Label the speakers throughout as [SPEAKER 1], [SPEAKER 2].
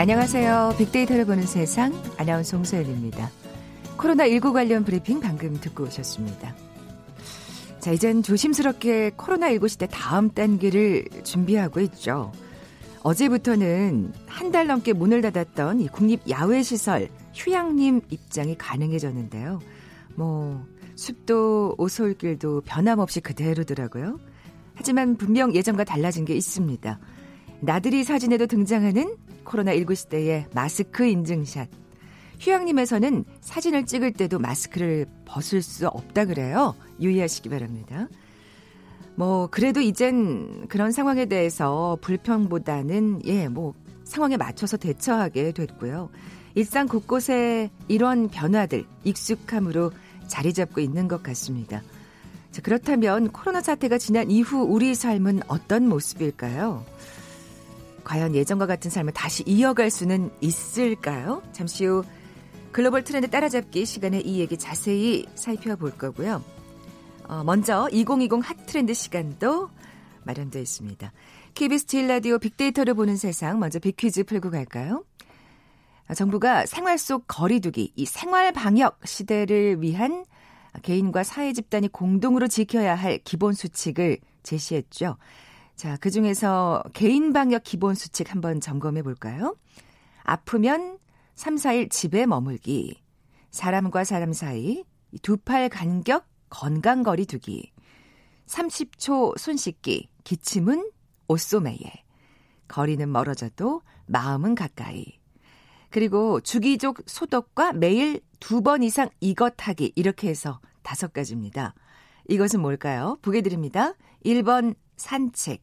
[SPEAKER 1] 안녕하세요. 빅데이터를 보는 세상 아나운서 홍소연입니다. 코로나19 관련 브리핑 방금 듣고 오셨습니다. 자, 이젠 조심스럽게 코로나19 시대 다음 단계를 준비하고 있죠. 어제부터는 한 달 넘게 문을 닫았던 이 국립 야외 시설 휴양림 입장이 가능해졌는데요. 뭐, 숲도 오솔길도 변함없이 그대로더라고요. 하지만 분명 예전과 달라진 게 있습니다. 나들이 사진에도 등장하는 코로나19 시대의 마스크 인증샷. 휴양림에서는 사진을 찍을 때도 마스크를 벗을 수 없다 그래요. 유의하시기 바랍니다. 뭐, 그래도 이젠 그런 상황에 대해서 불평보다는, 예, 뭐, 상황에 맞춰서 대처하게 됐고요. 일상 곳곳에 이런 변화들, 익숙함으로 자리 잡고 있는 것 같습니다. 자, 그렇다면 코로나 사태가 지난 이후 우리 삶은 어떤 모습일까요? 과연 예전과 같은 삶을 다시 이어갈 수는 있을까요? 잠시 후 글로벌 트렌드 따라잡기 시간에 이 얘기 자세히 살펴볼 거고요. 어, 먼저 2020 핫 트렌드 시간도 마련되어 있습니다. KBS 제일 라디오 빅데이터를 보는 세상 먼저 빅퀴즈 풀고 갈까요? 어, 정부가 생활 속 거리두기, 이 생활 방역 시대를 위한 개인과 사회 집단이 공동으로 지켜야 할 기본 수칙을 제시했죠. 자, 그 중에서 개인 방역 기본 수칙 한번 점검해 볼까요? 아프면 3, 4일 집에 머물기. 사람과 사람 사이 두 팔 간격 건강 거리 두기. 30초 손 씻기. 기침은 옷소매에. 거리는 멀어져도 마음은 가까이. 그리고 주기적 소독과 매일 두 번 이상 이것 하기. 이렇게 해서 다섯 가지입니다. 이것은 뭘까요? 보게 드립니다. 1번 산책,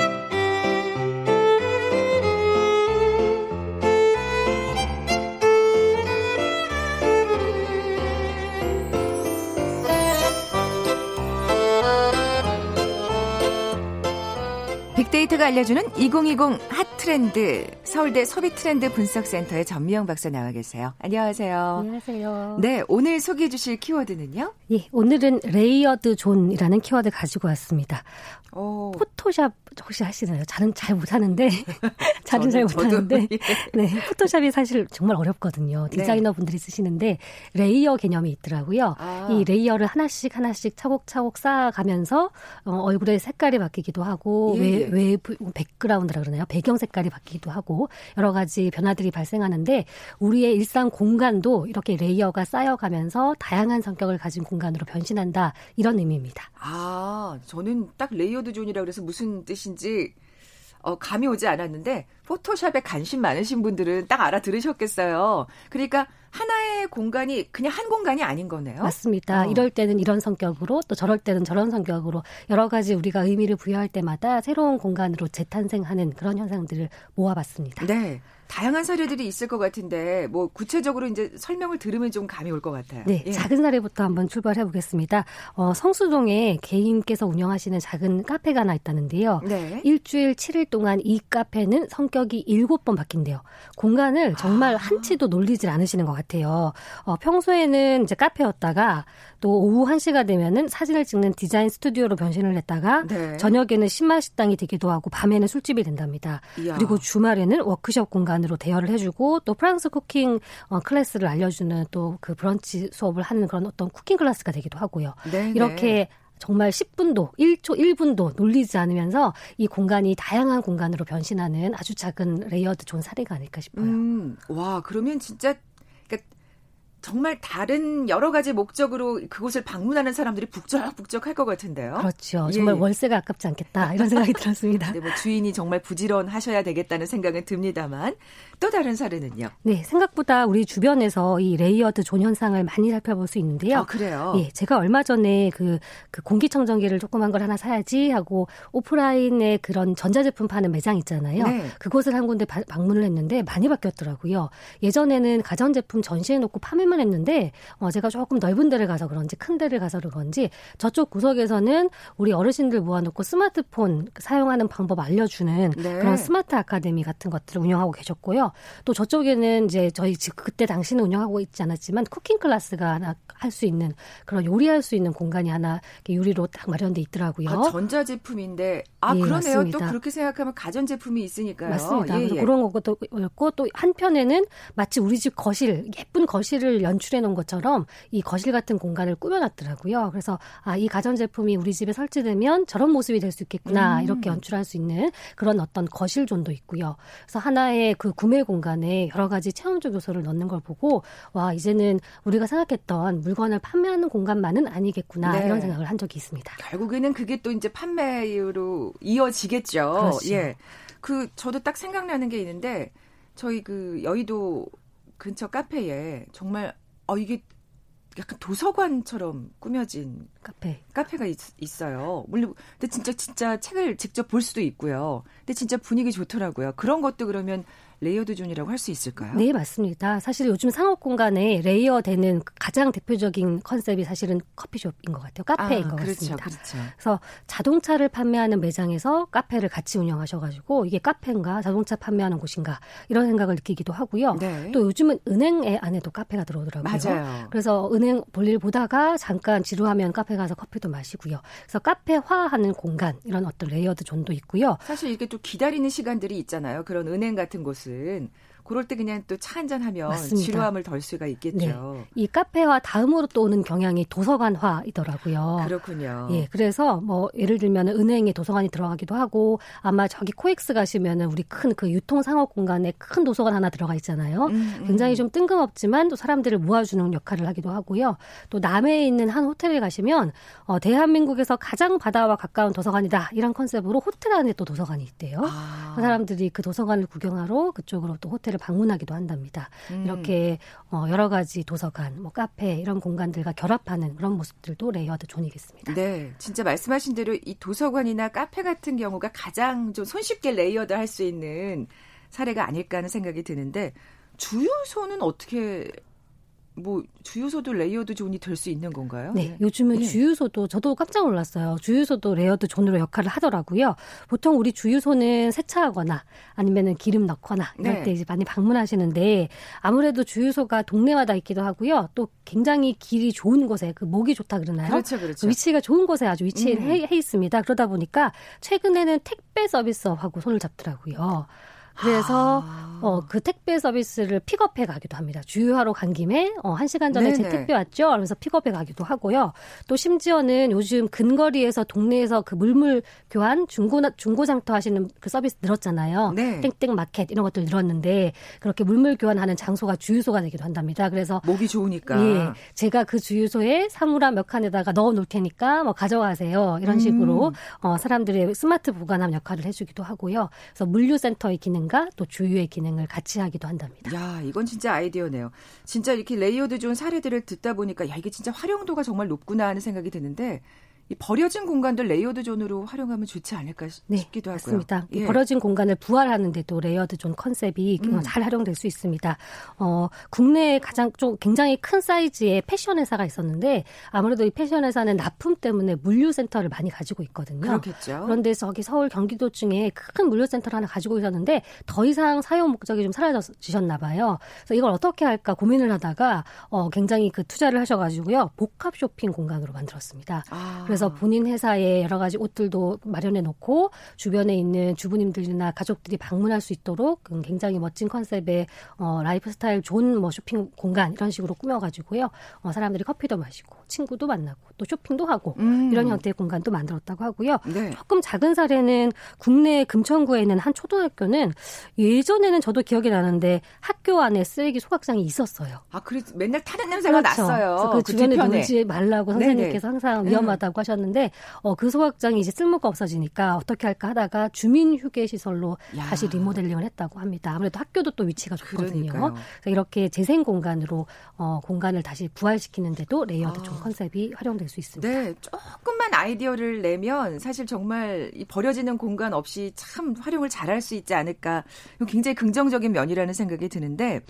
[SPEAKER 1] 빅데이터가 알려주는 2020 핫 트렌드 서울대 소비 트렌드 분석센터의 전미영 박사 나와 계세요. 안녕하세요.
[SPEAKER 2] 안녕하세요.
[SPEAKER 1] 네, 오늘 소개해 주실 키워드는요?
[SPEAKER 2] 예, 오늘은 layered zone이라는 키워드 가지고 왔습니다. 오. 포토샵 혹시 하시나요? 저는 잘 못하는데 잘은 잘 못하는데 예. 네 포토샵이 사실 정말 어렵거든요. 네. 디자이너 분들이 쓰시는데 layer 개념이 있더라고요. 아. 이 layer를 하나씩 하나씩 차곡차곡 쌓아가면서 어, 얼굴의 색깔이 바뀌기도 하고 예. 외, 외 백그라운드라 그러나요? 배경 색깔이 바뀌기도 하고 여러 가지 변화들이 발생하는데 우리의 일상 공간도 이렇게 layer가 쌓여가면서 다양한 성격을 가진 공간으로 변신한다 이런 의미입니다.
[SPEAKER 1] 아 저는 딱 layered zone이라 그래서 무슨 뜻이 무엇인지 어, 감이 오지 않았는데 포토샵에 관심 많으신 분들은 딱 알아들으셨겠어요. 그러니까 하나의 공간이 그냥 한 공간이 아닌 거네요.
[SPEAKER 2] 맞습니다. 어. 이럴 때는 이런 성격으로 또 저럴 때는 저런 성격으로 여러 가지 우리가 의미를 부여할 때마다 새로운 공간으로 재탄생하는 그런 현상들을 모아봤습니다.
[SPEAKER 1] 네. 다양한 사례들이 있을 것 같은데 뭐 구체적으로 이제 설명을 들으면 좀 감이 올 것 같아요.
[SPEAKER 2] 네, 예. 작은 사례부터 한번 출발해 보겠습니다. 어, 성수동에 개인께서 운영하시는 작은 카페가 하나 있다는데요. 네. 일주일 7일 동안 이 카페는 성격 이 7번 바뀐대요. 공간을 정말 아. 한치도 놀리질 않으시는 것 같아요. 어, 평소에는 이제 카페였다가 또 오후 1시가 되면은 사진을 찍는 디자인 스튜디오로 변신을 했다가 네. 저녁에는 심야 식당이 되기도 하고 밤에는 술집이 된답니다. 이야. 그리고 주말에는 워크숍 공간 기반으로 대여를 해주고 또 프랑스 cooking 어, class를 알려주는 또 그 브런치 수업을 하는 그런 어떤 cooking class가 되기도 하고요. 네. 이렇게 정말 10분도, 1초 1분도 놀리지 않으면서 이 공간이 다양한 공간으로 변신하는 아주 작은 layered zone 사례가 아닐까 싶어요. 음,
[SPEAKER 1] 와, 그러면 진짜 정말 다른 여러 가지 목적으로 그곳을 방문하는 사람들이 북적북적할 것 같은데요.
[SPEAKER 2] 그렇죠. 예, 정말 예. 월세가 아깝지 않겠다 이런 생각이 들었습니다.
[SPEAKER 1] 네, 뭐 주인이 정말 부지런하셔야 되겠다는 생각은 듭니다만 또 다른 사례는요.
[SPEAKER 2] 네, 생각보다 우리 주변에서 이 layered zone 현상을 많이 살펴볼 수 있는데요.
[SPEAKER 1] 아, 그래요?
[SPEAKER 2] 예, 제가 얼마 전에 그, 그 공기청정기를 조그만 걸 하나 사야지 하고 오프라인에 그런 전자제품 파는 매장 있잖아요. 네. 그곳을 한 군데 바, 방문을 했는데 많이 바뀌었더라고요. 예전에는 가전제품 전시해 놓고 판매 만 했는데 어, 제가 조금 넓은 데를 가서 그런지 큰 데를 가서 그런지 저쪽 구석에서는 우리 어르신들 모아놓고 스마트폰 사용하는 방법 알려주는 네. 그런 스마트 아카데미 같은 것들을 운영하고 계셨고요. 또 저쪽에는 이제 저희 그때 당시는 운영하고 있지 않았지만 쿠킹 클래스가 하나 할 수 있는 그런 요리할 수 있는 공간이 하나 유리로 딱 마련돼 있더라고요.
[SPEAKER 1] 아, 전자제품인데 아 예, 그러네요. 맞습니다. 또 그렇게 생각하면 가전제품이 있으니까요.
[SPEAKER 2] 맞습니다. 예, 예. 그런 것도 있고 또 한편에는 마치 우리 집 거실 예쁜 거실을 연출해 놓은 것처럼 이 거실 같은 공간을 꾸며놨더라고요. 그래서 아 이 가전제품이 우리 집에 설치되면 저런 모습이 될 수 있겠구나 음. 이렇게 연출할 수 있는 그런 어떤 거실존도 있고요. 그래서 하나의 그 구매 공간에 여러 가지 체험적 요소를 넣는 걸 보고 와 이제는 우리가 생각했던 물건을 판매하는 공간만은 아니겠구나 네. 이런 생각을 한 적이 있습니다.
[SPEAKER 1] 결국에는 그게 또 이제 판매로 이어지겠죠.
[SPEAKER 2] 그렇죠. 예.
[SPEAKER 1] 그 저도 딱 생각나는 게 있는데 저희 그 여의도 근처 카페에 정말 어 이게 약간 도서관처럼 꾸며진
[SPEAKER 2] 카페
[SPEAKER 1] 카페가 있, 어요 물론 근데 진짜 진짜 책을 직접 볼 수도 있고요. 근데 진짜 분위기 좋더라고요. 그런 것도 그러면 layered zone이라고 할 수 있을까요?
[SPEAKER 2] 네, 맞습니다. 사실 요즘 상업 공간에 layer되는 가장 대표적인 컨셉이 사실은 커피숍인 것 같아요. 카페인 아, 것 그렇죠, 같습니다. 그렇죠. 그래서 자동차를 판매하는 매장에서 카페를 같이 운영하셔가지고 이게 카페인가 자동차 판매하는 곳인가 이런 생각을 느끼기도 하고요. 네. 또 요즘은 은행 안에도 카페가 들어오더라고요.
[SPEAKER 1] 맞아요.
[SPEAKER 2] 그래서 은행 볼일 보다가 잠깐 지루하면 카페 가서 커피도 마시고요. 그래서 카페화하는 공간 이런 어떤 layered zone도 있고요.
[SPEAKER 1] 사실 이게 또 기다리는 시간들이 있잖아요. 그런 은행 같은 곳은 그럴 때 그냥 또 차 한잔 하면 맞습니다. 지루함을 덜 수가 있겠죠. 네.
[SPEAKER 2] 이 카페와 다음으로 또 오는 경향이 도서관화이더라고요.
[SPEAKER 1] 그렇군요.
[SPEAKER 2] 예, 그래서 뭐 예를 들면 은행에 도서관이 들어가기도 하고 아마 저기 코엑스 가시면은 우리 큰 그 유통 상업 공간에 큰 도서관 하나 들어가 있잖아요. 음, 음. 굉장히 좀 뜬금없지만 또 사람들을 모아주는 역할을 하기도 하고요. 또 남해에 있는 한 호텔에 가시면 어, 대한민국에서 가장 바다와 가까운 도서관이다 이런 컨셉으로 호텔 안에 또 도서관이 있대요. 아. 사람들이 그 도서관을 구경하러 그쪽으로 또 호텔을 방문하기도 한답니다. 음. 이렇게 어, 여러 가지 도서관, 뭐 카페 이런 공간들과 결합하는 그런 모습들도 layered zone이겠습니다.
[SPEAKER 1] 네, 진짜 말씀하신 대로 이 도서관이나 카페 같은 경우가 가장 좀 손쉽게 layered 할 수 있는 사례가 아닐까 하는 생각이 드는데 주유소는 어떻게 뭐 주유소도 layered zone이 될 수 있는 건가요?
[SPEAKER 2] 네, 요즘은 네. 주유소도 저도 깜짝 놀랐어요. 주유소도 layered zone으로 역할을 하더라고요. 보통 우리 주유소는 세차하거나 아니면은 기름 넣거나 이럴 네. 때 이제 많이 방문하시는데 아무래도 주유소가 동네마다 있기도 하고요. 또 굉장히 길이 좋은 곳에 그 목이 좋다 그러나요?
[SPEAKER 1] 그렇죠, 그렇죠.
[SPEAKER 2] 위치가 좋은 곳에 아주 위치해 음. 있습니다. 그러다 보니까 최근에는 택배 서비스하고 손을 잡더라고요. 그래서 아. 어, 그 택배 서비스를 픽업해 가기도 합니다. 주유하러 간 김에 어, 한 시간 전에 네네. 제 택배 왔죠? 그러면서 픽업해 가기도 하고요. 또 심지어는 요즘 근거리에서 동네에서 그 물물 교환 중고 중고 장터 하시는 그 서비스 늘었잖아요. 네. 땡땡 마켓 이런 것들 늘었는데 그렇게 물물 교환하는 장소가 주유소가 되기도 한답니다. 그래서
[SPEAKER 1] 목이 좋으니까
[SPEAKER 2] 예, 제가 그 주유소에 사물함 몇 칸에다가 넣어 놓을 테니까 뭐 가져가세요. 이런 식으로 음. 어, 사람들의 스마트 보관함 역할을 해 주기도 하고요. 그래서 물류센터의 기능 기능과 또 주유의 기능을 같이 하기도 한답니다.
[SPEAKER 1] 야, 이건 진짜 아이디어네요. 진짜 이렇게 layered zone 사례들을 듣다 보니까 야, 이게 진짜 활용도가 정말 높구나 하는 생각이 드는데 이 버려진 공간들 layered zone으로 활용하면 좋지 않을까 네, 싶기도 하고요.
[SPEAKER 2] 맞습니다. 예. 버려진 공간을 부활하는데도 layered zone 컨셉이 음. 잘 활용될 수 있습니다. 어, 국내에 가장 좀 굉장히 큰 사이즈의 패션 회사가 있었는데 아무래도 이 패션 회사는 납품 때문에 물류센터를 많이 가지고 있거든요.
[SPEAKER 1] 그렇겠죠.
[SPEAKER 2] 그런데 저기 서울 경기도 중에 큰 물류센터를 하나 가지고 있었는데 더 이상 사용 목적이 좀 사라지셨나 봐요. 그래서 이걸 어떻게 할까 고민을 하다가 어, 굉장히 그 투자를 하셔가지고요 복합 쇼핑 공간으로 만들었습니다. 아. 그래서 그래서 본인 회사에 여러 가지 옷들도 마련해 놓고 주변에 있는 주부님들이나 가족들이 방문할 수 있도록 굉장히 멋진 컨셉의 어, 라이프 스타일 좋은 뭐 쇼핑 공간 이런 식으로 꾸며가지고요. 어, 사람들이 커피도 마시고 친구도 만나고 또 쇼핑도 하고 음. 이런 형태의 공간도 만들었다고 하고요. 네. 조금 작은 사례는 국내 금천구에 있는 한 초등학교는 예전에는 저도 기억이 나는데 학교 안에 쓰레기 소각장이 있었어요.
[SPEAKER 1] 아, 그래 맨날 타는 냄새가 그렇죠. 났어요.
[SPEAKER 2] 그, 그 주변에. 놀지 말라고 선생님께서 네네. 항상 위험하다고 네. 하셨 는데 어, 그 소각장이 이제 쓸모가 없어지니까 어떻게 할까 하다가 주민 휴게 시설로 다시 리모델링을 했다고 합니다. 아무래도 학교도 또 위치가 좋거든요. 그래서 이렇게 재생 공간으로 어, 공간을 다시 부활시키는데도 layered 아. 좀 컨셉이 활용될 수 있습니다.
[SPEAKER 1] 네, 조금만 아이디어를 내면 사실 정말 이 버려지는 공간 없이 참 활용을 잘할 수 있지 않을까. 굉장히 긍정적인 면이라는 생각이 드는데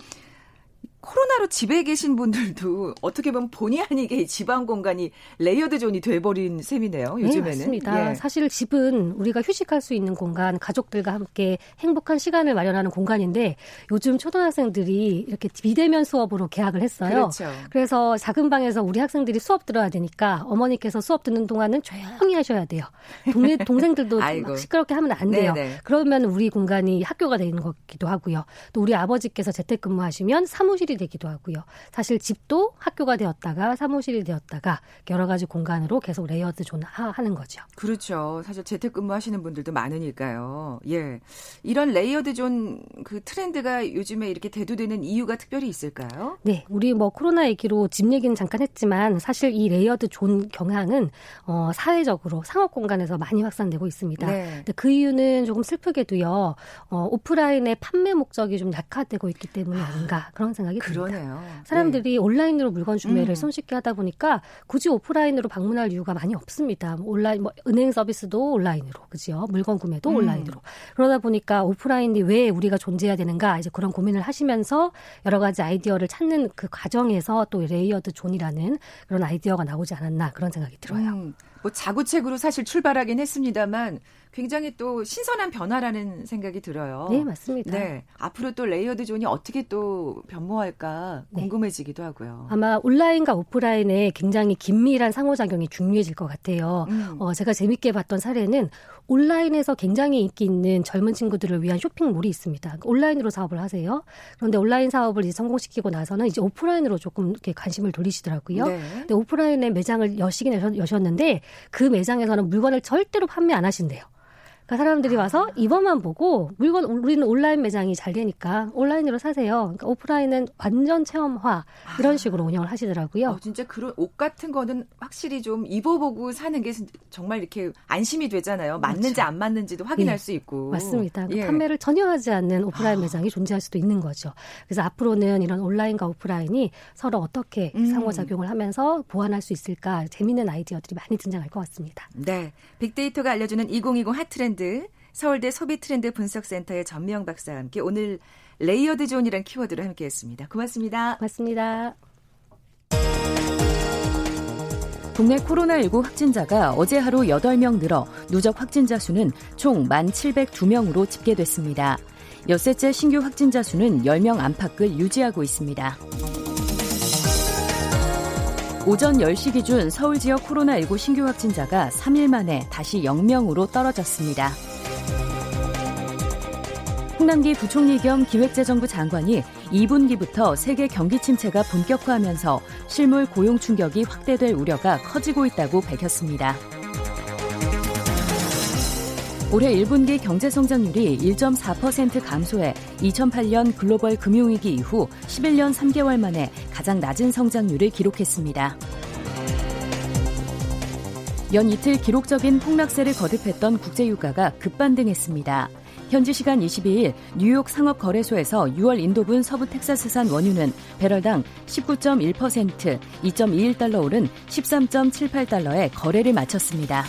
[SPEAKER 1] 코로나로 집에 계신 분들도 어떻게 보면 본의 아니게 집안 공간이 layered zone이 돼버린 셈이네요. 네, 요즘에는.
[SPEAKER 2] 네, 맞습니다. 예. 사실 집은 우리가 휴식할 수 있는 공간, 가족들과 함께 행복한 시간을 마련하는 공간인데 요즘 초등학생들이 이렇게 비대면 수업으로 개학을 했어요. 그렇죠. 그래서 작은 방에서 우리 학생들이 수업 들어야 되니까 어머니께서 수업 듣는 동안은 조용히 하셔야 돼요. 동네 동생들도 막 시끄럽게 하면 안 돼요. 네네. 그러면 우리 공간이 학교가 되는 거기도 하고요. 또 우리 아버지께서 재택근무하시면 사무실이 사무실이 되기도 하고요. 사실 집도 학교가 되었다가 사무실이 되었다가 여러 가지 공간으로 계속 layered zone하는 거죠.
[SPEAKER 1] 그렇죠. 사실 재택근무 하시는 분들도 많으니까요. 예. 이런 layered zone 그 트렌드가 요즘에 이렇게 대두되는 이유가 특별히 있을까요?
[SPEAKER 2] 네. 우리 뭐 코로나 얘기로 집 얘기는 잠깐 했지만 사실 이 layered zone 경향은 어, 사회적으로 상업 공간에서 많이 확산되고 있습니다. 네. 그 이유는 조금 슬프게도요. 어, 오프라인의 판매 목적이 좀 약화되고 있기 때문이 아닌가 그런 생각이 그러네요. 사람들이 네. 온라인으로 물건 구매를 음. 손쉽게 하다 보니까 굳이 오프라인으로 방문할 이유가 많이 없습니다. 뭐 온라인 뭐 은행 서비스도 온라인으로 그죠? 물건 구매도 음. 온라인으로 그러다 보니까 오프라인이 왜 우리가 존재해야 되는가 이제 그런 고민을 하시면서 여러 가지 아이디어를 찾는 그 과정에서 또 layered zone이라는 그런 아이디어가 나오지 않았나 그런 생각이 들어요. 음.
[SPEAKER 1] 뭐 자구책으로 사실 출발하긴 했습니다만 굉장히 또 신선한 변화라는 생각이 들어요.
[SPEAKER 2] 네, 맞습니다.
[SPEAKER 1] 네. 앞으로 또 layered zone이 어떻게 또 변모할까 네. 궁금해지기도 하고요.
[SPEAKER 2] 아마 온라인과 오프라인의 굉장히 긴밀한 상호작용이 중요해질 것 같아요. 음. 어, 제가 재밌게 봤던 사례는 온라인에서 굉장히 인기 있는 젊은 친구들을 위한 쇼핑몰이 있습니다. 온라인으로 사업을 하세요. 그런데 온라인 사업을 이제 성공시키고 나서는 이제 오프라인으로 조금 이렇게 관심을 돌리시더라고요. 네. 근데 오프라인에 매장을 여시긴 여셨는데 그 매장에서는 물건을 절대로 판매 안 하신대요. 그러니까 사람들이 와서 이것만 보고 물건 우리는 온라인 매장이 잘 되니까 온라인으로 사세요. 그러니까 오프라인은 완전 체험화 이런 식으로 운영을 하시더라고요.
[SPEAKER 1] 어, 진짜 그런 옷 같은 거는 확실히 좀 입어보고 사는 게 정말 이렇게 안심이 되잖아요. 맞는지 그렇죠. 안 맞는지도 확인할 예. 수 있고.
[SPEAKER 2] 맞습니다. 그 예. 판매를 전혀 하지 않는 오프라인 아. 매장이 존재할 수도 있는 거죠. 그래서 앞으로는 이런 온라인과 오프라인이 서로 어떻게 음. 상호작용을 하면서 보완할 수 있을까 재미있는 아이디어들이 많이 등장할 것 같습니다.
[SPEAKER 1] 네. 빅데이터가 알려주는 2020 hot trend 트렌드 서울대 소비 트렌드 분석센터의 전미영 박사와 함께 오늘 layered zone이란 키워드를 함께했습니다. 고맙습니다.
[SPEAKER 2] 고맙습니다.
[SPEAKER 3] 국내 코로나19 확진자가 어제 하루 8명 늘어 누적 확진자 수는 총 1,702명으로 집계됐습니다. 엿새째 신규 확진자 수는 10명 안팎을 유지하고 있습니다. 오전 10시 기준 서울 지역 코로나19 신규 확진자가 3일 만에 다시 0명으로 떨어졌습니다. 홍남기 부총리 겸 기획재정부 장관이 2분기부터 세계 경기 침체가 본격화하면서 실물 고용 충격이 확대될 우려가 커지고 있다고 밝혔습니다. 올해 1분기 경제 성장률이 1.4% 감소해 2008년 글로벌 금융위기 이후 11년 3개월 만에 가장 낮은 성장률을 기록했습니다. 연 이틀 기록적인 폭락세를 거듭했던 국제유가가 급반등했습니다. 현지 시간 22일 뉴욕 상업거래소에서 6월 인도분 서부 텍사스산 원유는 배럴당 19.1% 2.21달러 오른 13.78달러에 거래를 마쳤습니다.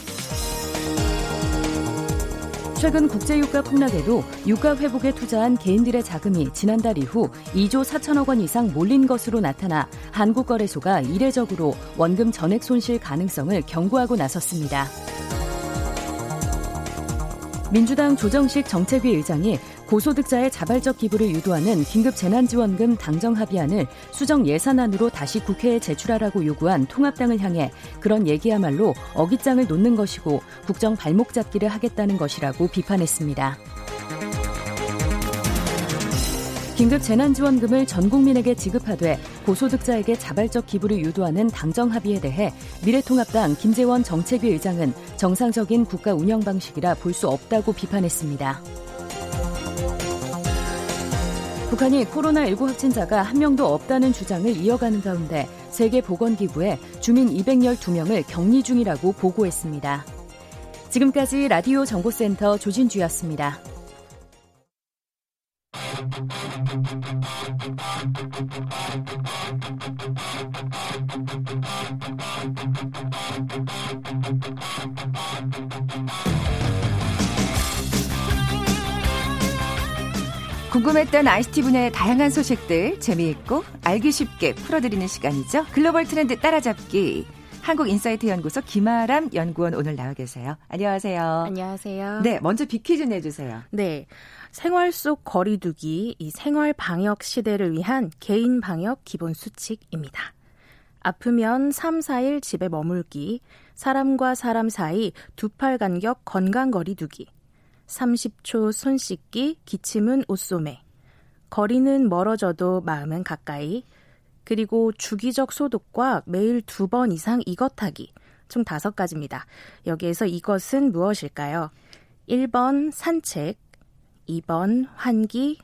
[SPEAKER 3] 최근 국제유가 폭락에도 유가 회복에 투자한 개인들의 자금이 지난달 이후 2조 4천억 원 이상 몰린 것으로 나타나 한국거래소가 이례적으로 원금 전액 손실 가능성을 경고하고 나섰습니다. 민주당 조정식 정책위 의장이 고소득자의 자발적 기부를 유도하는 긴급 재난지원금 당정 합의안을 수정 예산안으로 다시 국회에 제출하라고 요구한 통합당을 향해 그런 얘기야말로 어깃장을 놓는 것이고 국정 발목 잡기를 하겠다는 것이라고 비판했습니다. 긴급 재난지원금을 전 국민에게 지급하되 고소득자에게 자발적 기부를 유도하는 당정 합의에 대해 미래통합당 김재원 정책위 의장은 정상적인 국가 운영 방식이라 볼 수 없다고 비판했습니다. 북한이 코로나19 확진자가 한 명도 없다는 주장을 이어가는 가운데 세계보건기구에 주민 212명을 격리 중이라고 보고했습니다. 지금까지 라디오 정보센터 조진주였습니다.
[SPEAKER 1] 궁금했던 ICT 분야의 다양한 소식들 재미있고 알기 쉽게 풀어드리는 시간이죠. 글로벌 트렌드 따라잡기. 한국인사이트 연구소 김아람 연구원 오늘 나와 계세요. 안녕하세요.
[SPEAKER 4] 안녕하세요.
[SPEAKER 1] 네, 먼저 비퀴즈 내주세요.
[SPEAKER 4] 네. 생활 속 거리두기, 이 생활 방역 시대를 위한 개인 방역 기본 수칙입니다. 아프면 3, 4일 집에 머물기, 사람과 사람 사이 두 팔 간격 건강 거리두기, 30초 손 씻기, 기침은 옷소매, 거리는 멀어져도 마음은 가까이, 그리고 주기적 소독과 매일 두 번 이상 이것하기. 총 다섯 가지입니다. 여기에서 이것은 무엇일까요? 1번 산책, 2번 환기,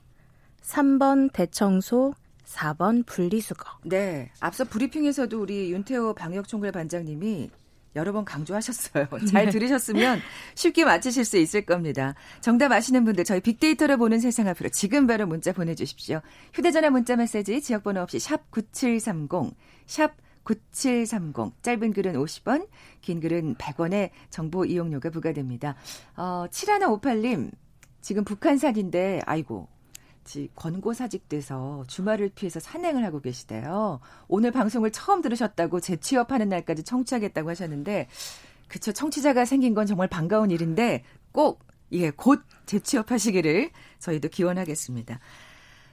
[SPEAKER 4] 3번 대청소, 4번 분리수거.
[SPEAKER 1] 네. 앞서 브리핑에서도 우리 윤태호 방역총괄 반장님이 여러 번 강조하셨어요. 잘 네. 들으셨으면 쉽게 맞히실 수 있을 겁니다. 정답 아시는 분들 저희 빅데이터를 보는 세상 앞으로 지금 바로 문자 보내주십시오. 휴대전화 문자 메시지 지역번호 없이 샵 9730, 샵 9730. 짧은 글은 50원, 긴 글은 100원의 정보 이용료가 부과됩니다. 어, 7158님, 지금 북한산인데, 아이고, 권고 사직돼서 주말을 피해서 산행을 하고 계시대요. 오늘 방송을 처음 들으셨다고 재취업하는 날까지 청취하겠다고 하셨는데 그쵸 청취자가 생긴 건 정말 반가운 일인데 꼭 예, 곧 재취업하시기를 저희도 기원하겠습니다.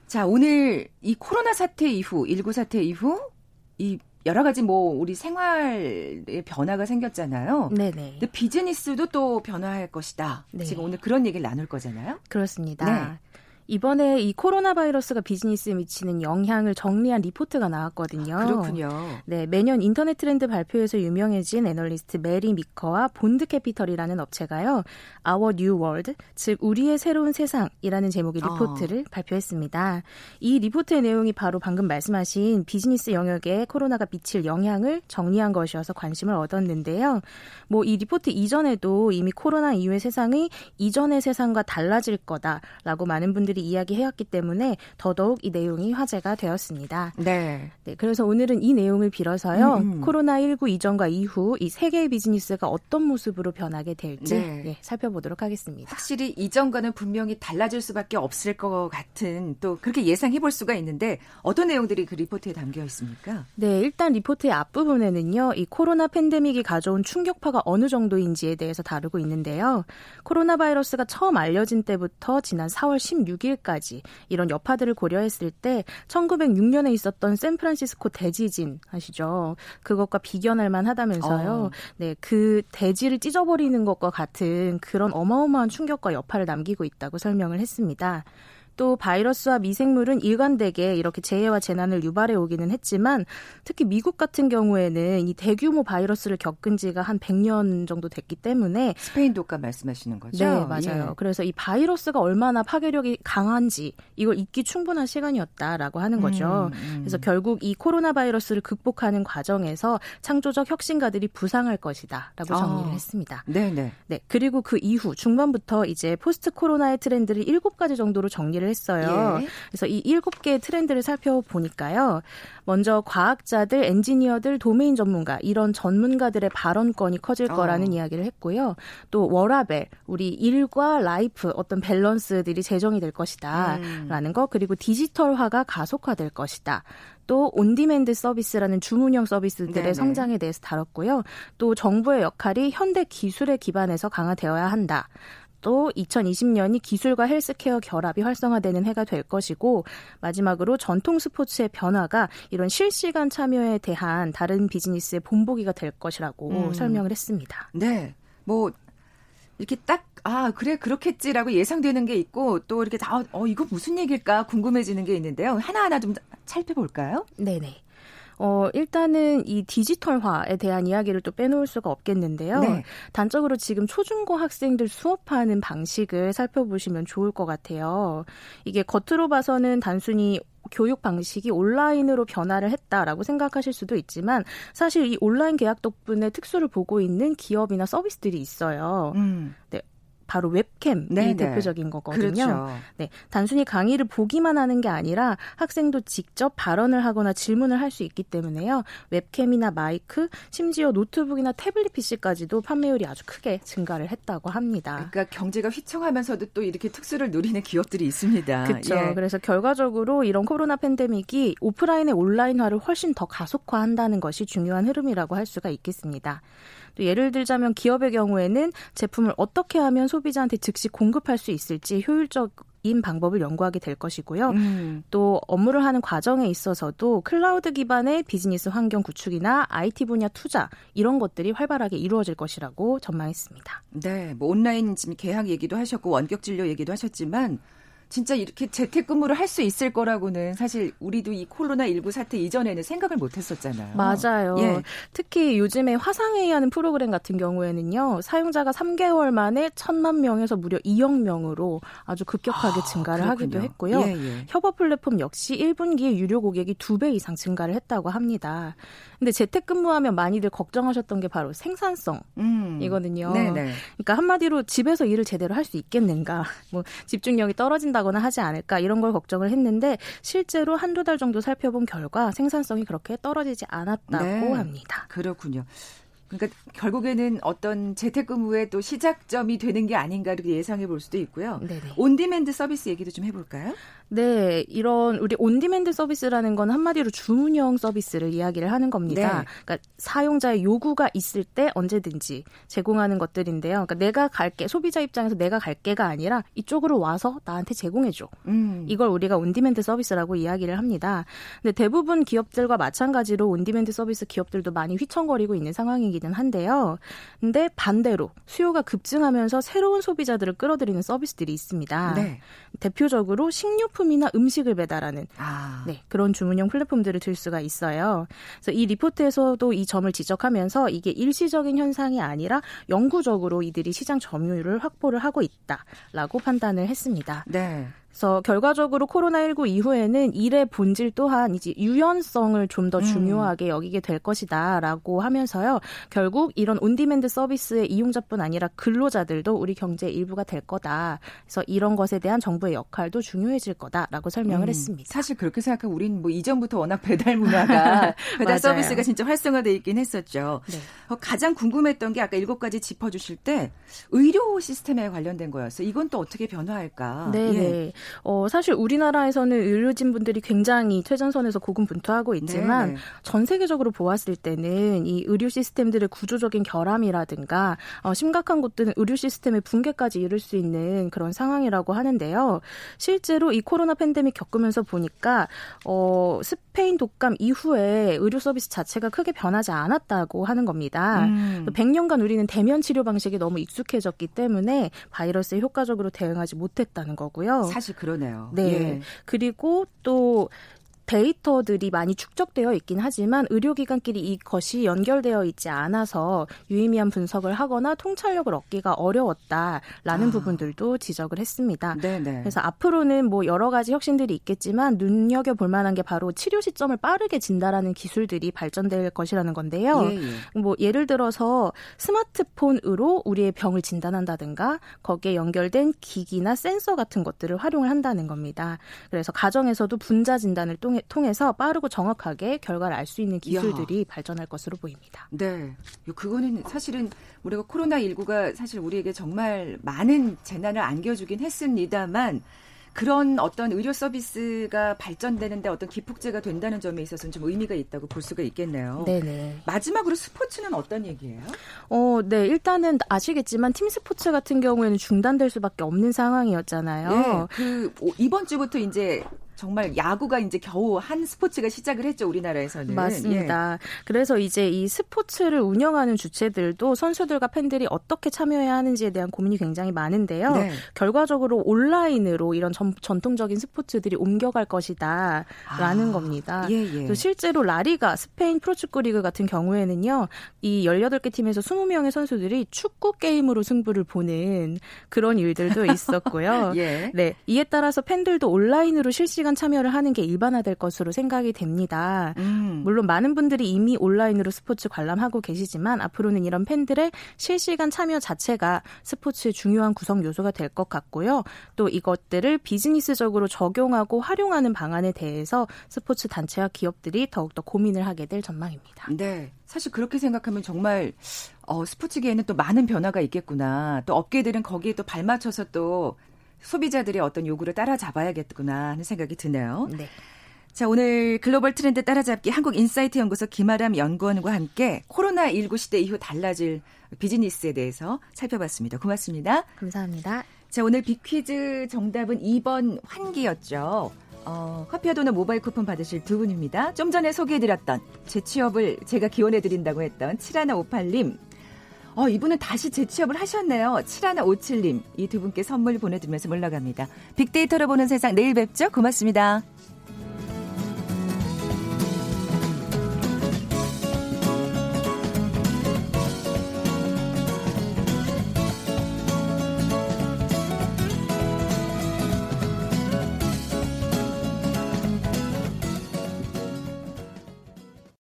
[SPEAKER 1] 자, 오늘 이 코로나 사태 이후, 19 사태 이후 이 여러 가지 뭐 우리 생활의 변화가 생겼잖아요. 네네. 근데 비즈니스도 또 변화할 것이다. 네. 지금 오늘 그런 얘기를 나눌 거잖아요.
[SPEAKER 4] 그렇습니다. 네. 이번에 이 코로나 바이러스가 비즈니스에 미치는 영향을 정리한 리포트가 나왔거든요.
[SPEAKER 1] 아, 그렇군요.
[SPEAKER 4] 네, 매년 인터넷 트렌드 발표에서 유명해진 애널리스트 메리 미커와 Bond Capital이라는 업체가요. Our New World, 즉 우리의 새로운 세상이라는 제목의 아. 리포트를 어. 발표했습니다. 이 리포트의 내용이 바로 방금 말씀하신 비즈니스 영역에 코로나가 미칠 영향을 정리한 것이어서 관심을 얻었는데요. 뭐 이 리포트 이전에도 이미 코로나 이후의 세상이 이전의 세상과 달라질 거다라고 많은 분들이 분들이 이야기해왔기 때문에 더더욱 이 내용이 화제가 되었습니다. 네. 네 그래서 오늘은 이 내용을 빌어서요. 음, 음. 코로나19 이전과 이후 이 세계의 비즈니스가 어떤 모습으로 변하게 될지 네. 네, 살펴보도록 하겠습니다.
[SPEAKER 1] 확실히 이전과는 분명히 달라질 수밖에 없을 것 같은 또 그렇게 예상해 볼 수가 있는데 어떤 내용들이 그 리포트에 담겨 있습니까?
[SPEAKER 4] 네, 일단 리포트의 앞부분에는요. 이 코로나 팬데믹이 가져온 충격파가 어느 정도인지에 대해서 다루고 있는데요. 코로나 바이러스가 처음 알려진 때부터 지난 4월 16일 6일까지 이런 여파들을 고려했을 때 1906년에 있었던 샌프란시스코 대지진 아시죠? 그것과 비견할 만하다면서요. 어. 네, 그 대지를 찢어버리는 것과 같은 그런 어마어마한 충격과 여파를 남기고 있다고 설명을 했습니다. 또 바이러스와 미생물은 일관되게 이렇게 재해와 재난을 유발해 오기는 했지만 특히 미국 같은 경우에는 이 대규모 바이러스를 겪은 지가 한 100년 정도 됐기 때문에
[SPEAKER 1] 스페인 독감 말씀하시는 거죠?
[SPEAKER 4] 네, 맞아요. 예. 그래서 이 바이러스가 얼마나 파괴력이 강한지 이걸 잊기 충분한 시간이었다라고 하는 거죠. 음, 음. 그래서 결국 이 코로나 바이러스를 극복하는 과정에서 창조적 혁신가들이 부상할 것이다라고 아. 정리를 아, 했습니다.
[SPEAKER 1] 네, 네.
[SPEAKER 4] 네, 그리고 그 이후 중반부터 이제 post 코로나의 트렌드를 7가지 정도로 정리를 준비를 했어요. 예. 그래서 이 일곱 개의 트렌드를 살펴보니까요. 먼저 과학자들, 엔지니어들, 도메인 전문가 이런 전문가들의 발언권이 커질 거라는 어. 이야기를 했고요. 또 워라밸, 우리 일과 life 어떤 밸런스들이 재정의 될 것이다라는 음. 거 그리고 디지털화가 가속화될 것이다. 또 on-demand 서비스라는 주문형 서비스들의 네네. 성장에 대해서 다뤘고요. 또 정부의 역할이 현대 기술에 기반해서 강화되어야 한다. 또 2020년이 기술과 헬스케어 결합이 활성화되는 해가 될 것이고 마지막으로 전통 스포츠의 변화가 이런 실시간 참여에 대한 다른 비즈니스의 본보기가 될 것이라고 음. 설명을 했습니다.
[SPEAKER 1] 네. 뭐 이렇게 딱 아, 그래, 그렇겠지라고 예상되는 게 있고, 또 이렇게 다, 어, 이거 무슨 얘기일까 궁금해지는 게 있는데요. 하나하나 좀 살펴볼까요?
[SPEAKER 4] 네네. 어, 일단은 이 디지털화에 대한 이야기를 또 빼놓을 수가 없겠는데요. 네. 단적으로 지금 초중고 학생들 수업하는 방식을 살펴보시면 좋을 것 같아요. 이게 겉으로 봐서는 단순히 교육 방식이 온라인으로 변화를 했다라고 생각하실 수도 있지만 사실 이 온라인 개학 덕분에 특수를 보고 있는 기업이나 서비스들이 있어요. 음. 네. 바로 웹캠이 네네. 네. 대표적인 거거든요. 그렇죠. 네, 단순히 강의를 보기만 하는 게 아니라 학생도 직접 발언을 하거나 질문을 할 수 있기 때문에요. 웹캠이나 마이크, 심지어 노트북이나 태블릿 PC까지도 판매율이 아주 크게 증가를 했다고 합니다.
[SPEAKER 1] 그러니까 경제가 휘청하면서도 또 이렇게 특수를 누리는 기업들이 있습니다.
[SPEAKER 4] 그렇죠. 예. 그래서 결과적으로 이런 코로나 팬데믹이 오프라인의 온라인화를 훨씬 더 가속화한다는 것이 중요한 흐름이라고 할 수가 있겠습니다. 또 예를 들자면 기업의 경우에는 제품을 어떻게 하면 소비자한테 즉시 공급할 수 있을지 효율적 인 방법을 연구하게 될 것이고요. 음. 또 업무를 하는 과정에 있어서도 클라우드 기반의 비즈니스 환경 구축이나 IT 분야 투자 이런 것들이 활발하게 이루어질 것이라고 전망했습니다.
[SPEAKER 1] 네, 뭐 온라인 지금 개학 얘기도 하셨고 원격 진료 얘기도 하셨지만 진짜 이렇게 재택근무를 할 수 있을 거라고는 사실 우리도 이 코로나 19 사태 이전에는 생각을 못 했었잖아요.
[SPEAKER 4] 맞아요. 예. 특히 요즘에 화상회의 하는 프로그램 같은 경우에는요, 사용자가 3개월 만에 1천만 명에서 무려 2억 명으로 아주 급격하게 아, 증가를 아, 하기도 했고요. 예, 예. 협업 플랫폼 역시 1분기에 유료 고객이 2배 이상 증가를 했다고 합니다. 근데 재택근무하면 많이들 걱정하셨던 게 바로 생산성이거든요. 음. 그러니까 한마디로 집에서 일을 제대로 할 수 있겠는가, 뭐 집중력이 떨어진다거나 하지 않을까 이런 걸 걱정을 했는데 실제로 한두 달 정도 살펴본 결과 생산성이 그렇게 떨어지지 않았다고 네. 합니다.
[SPEAKER 1] 그렇군요. 그러니까 결국에는 어떤 재택근무의 또 시작점이 되는 게 아닌가 이렇게 예상해 볼 수도 있고요. 네네. on-demand 서비스 얘기도 좀 해볼까요?
[SPEAKER 4] 네, 이런 우리 on-demand 서비스라는 건 한마디로 주문형 서비스를 이야기를 하는 겁니다. 네. 그러니까 사용자의 요구가 있을 때 언제든지 제공하는 것들인데요. 그러니까 내가 갈게 소비자 입장에서 내가 갈게가 아니라 이쪽으로 와서 나한테 제공해줘. 음. 이걸 우리가 on-demand 서비스라고 이야기를 합니다. 근데 대부분 기업들과 마찬가지로 on-demand 서비스 기업들도 많이 휘청거리고 있는 상황이기 는 한데요. 근데 반대로 수요가 급증하면서 새로운 소비자들을 끌어들이는 서비스들이 있습니다. 네. 대표적으로 식료 식품이나 음식을 배달하는 아. 네, 그런 주문형 플랫폼들을 들 수가 있어요. 그래서 이 리포트에서도 이 점을 지적하면서 이게 일시적인 현상이 아니라 영구적으로 이들이 시장 점유율을 확보를 하고 있다라고 판단을 했습니다. 네. 그래서 결과적으로 코로나19 이후에는 일의 본질 또한 이제 유연성을 좀더 음. 중요하게 음. 여기게 될 것이다라고 하면서요. 결국 이런 on-demand 서비스의 이용자뿐 아니라 근로자들도 우리 경제의 일부가 될 거다. 그래서 이런 것에 대한 정부의 역할도 중요해질 거다라고 설명을 음. 했습니다.
[SPEAKER 1] 사실 그렇게 생각하면 우리는 뭐 이전부터 워낙 배달 문화가 배달 서비스가 진짜 활성화돼 있긴 했었죠. 네. 어, 가장 궁금했던 게 아까 일곱 가지 짚어주실 때 의료 시스템에 관련된 거였어요. 이건 또 어떻게 변화할까?
[SPEAKER 4] 네. 예. 네. 어, 사실 우리나라에서는 의료진 분들이 굉장히 최전선에서 고군분투하고 있지만 네네. 전 세계적으로 보았을 때는 이 의료 시스템들의 구조적인 결함이라든가 어, 심각한 곳들은 의료 시스템의 붕괴까지 이룰 수 있는 그런 상황이라고 하는데요. 실제로 이 코로나 팬데믹 겪으면서 보니까 어, 스페인 독감 이후에 의료 서비스 자체가 크게 변하지 않았다고 하는 겁니다. 음. 100년간 우리는 대면 치료 방식이 너무 익숙해졌기 때문에 바이러스에 효과적으로 대응하지 못했다는 거고요.
[SPEAKER 1] 사실 그러네요.
[SPEAKER 4] 네. 예. 그리고 또 데이터들이 많이 축적되어 있긴 하지만 의료기관끼리 이것이 연결되어 있지 않아서 유의미한 분석을 하거나 통찰력을 얻기가 어려웠다라는 아. 부분들도 지적을 했습니다. 네네. 그래서 앞으로는 뭐 여러 가지 혁신들이 있겠지만 눈여겨 볼 만한 게 바로 치료 시점을 빠르게 진단하는 기술들이 발전될 것이라는 건데요. 예, 예. 뭐 예를 들어서 스마트폰으로 우리의 병을 진단한다든가 거기에 연결된 기기나 센서 같은 것들을 활용을 한다는 겁니다. 그래서 가정에서도 분자 진단을 통해 통해서 빠르고 정확하게 결과를 알 수 있는 기술들이 야. 발전할 것으로 보입니다.
[SPEAKER 1] 네. 그거는 사실은 우리가 코로나19가 사실 우리에게 정말 많은 재난을 안겨주긴 했습니다만 그런 어떤 의료 서비스가 발전되는데 어떤 기폭제가 된다는 점에 있어서는 좀 의미가 있다고 볼 수가 있겠네요. 네네. 마지막으로 스포츠는 어떤 얘기예요?
[SPEAKER 4] 어, 네. 일단은 아시겠지만 팀 스포츠 같은 경우에는 중단될 수밖에 없는 상황이었잖아요. 네.
[SPEAKER 1] 그 이번 주부터 이제 정말 야구가 이제 겨우 한 스포츠가 시작을 했죠 우리나라에서는
[SPEAKER 4] 맞습니다. 예. 그래서 이제 이 스포츠를 운영하는 주체들도 선수들과 팬들이 어떻게 참여해야 하는지에 대한 고민이 굉장히 많은데요. 네. 결과적으로 온라인으로 이런 전, 통적인 스포츠들이 옮겨갈 것이다라는 아, 겁니다. 예, 예. 실제로 라리가 스페인 프로축구 리그 같은 경우에는요. 이 18개 팀에서 20명의 선수들이 축구 게임으로 승부를 보는 그런 일들도 있었고요. 예. 네. 이에 따라서 팬들도 온라인으로 실시간 실시간 참여를 하는 게 일반화될 것으로 생각이 됩니다. 음. 물론 많은 분들이 이미 온라인으로 스포츠 관람하고 계시지만 앞으로는 이런 팬들의 실시간 참여 자체가 스포츠의 중요한 구성 요소가 될 것 같고요. 또 이것들을 비즈니스적으로 적용하고 활용하는 방안에 대해서 스포츠 단체와 기업들이 더욱더 고민을 하게 될 전망입니다.
[SPEAKER 1] 네. 사실 그렇게 생각하면 정말 어, 스포츠계에는 또 많은 변화가 있겠구나. 또 업계들은 거기에 또 발맞춰서 또 소비자들의 어떤 요구를 따라잡아야겠구나 하는 생각이 드네요. 네. 자, 오늘 글로벌 트렌드 따라잡기 한국인사이트 연구소 김아람 연구원과 함께 코로나19 시대 이후 달라질 비즈니스에 대해서 살펴봤습니다. 고맙습니다.
[SPEAKER 4] 감사합니다.
[SPEAKER 1] 자, 오늘 빅퀴즈 정답은 2번 환기였죠. 어, 커피와 도넛 모바일 쿠폰 받으실 두 분입니다. 좀 전에 소개해드렸던 재 취업을 제가 기원해드린다고 했던 7158님, 어, 이분은 다시 재취업을 하셨네요. 7157님. 이 두 분께 선물 보내드리면서 물러갑니다. 빅데이터로 보는 세상 내일 뵙죠. 고맙습니다.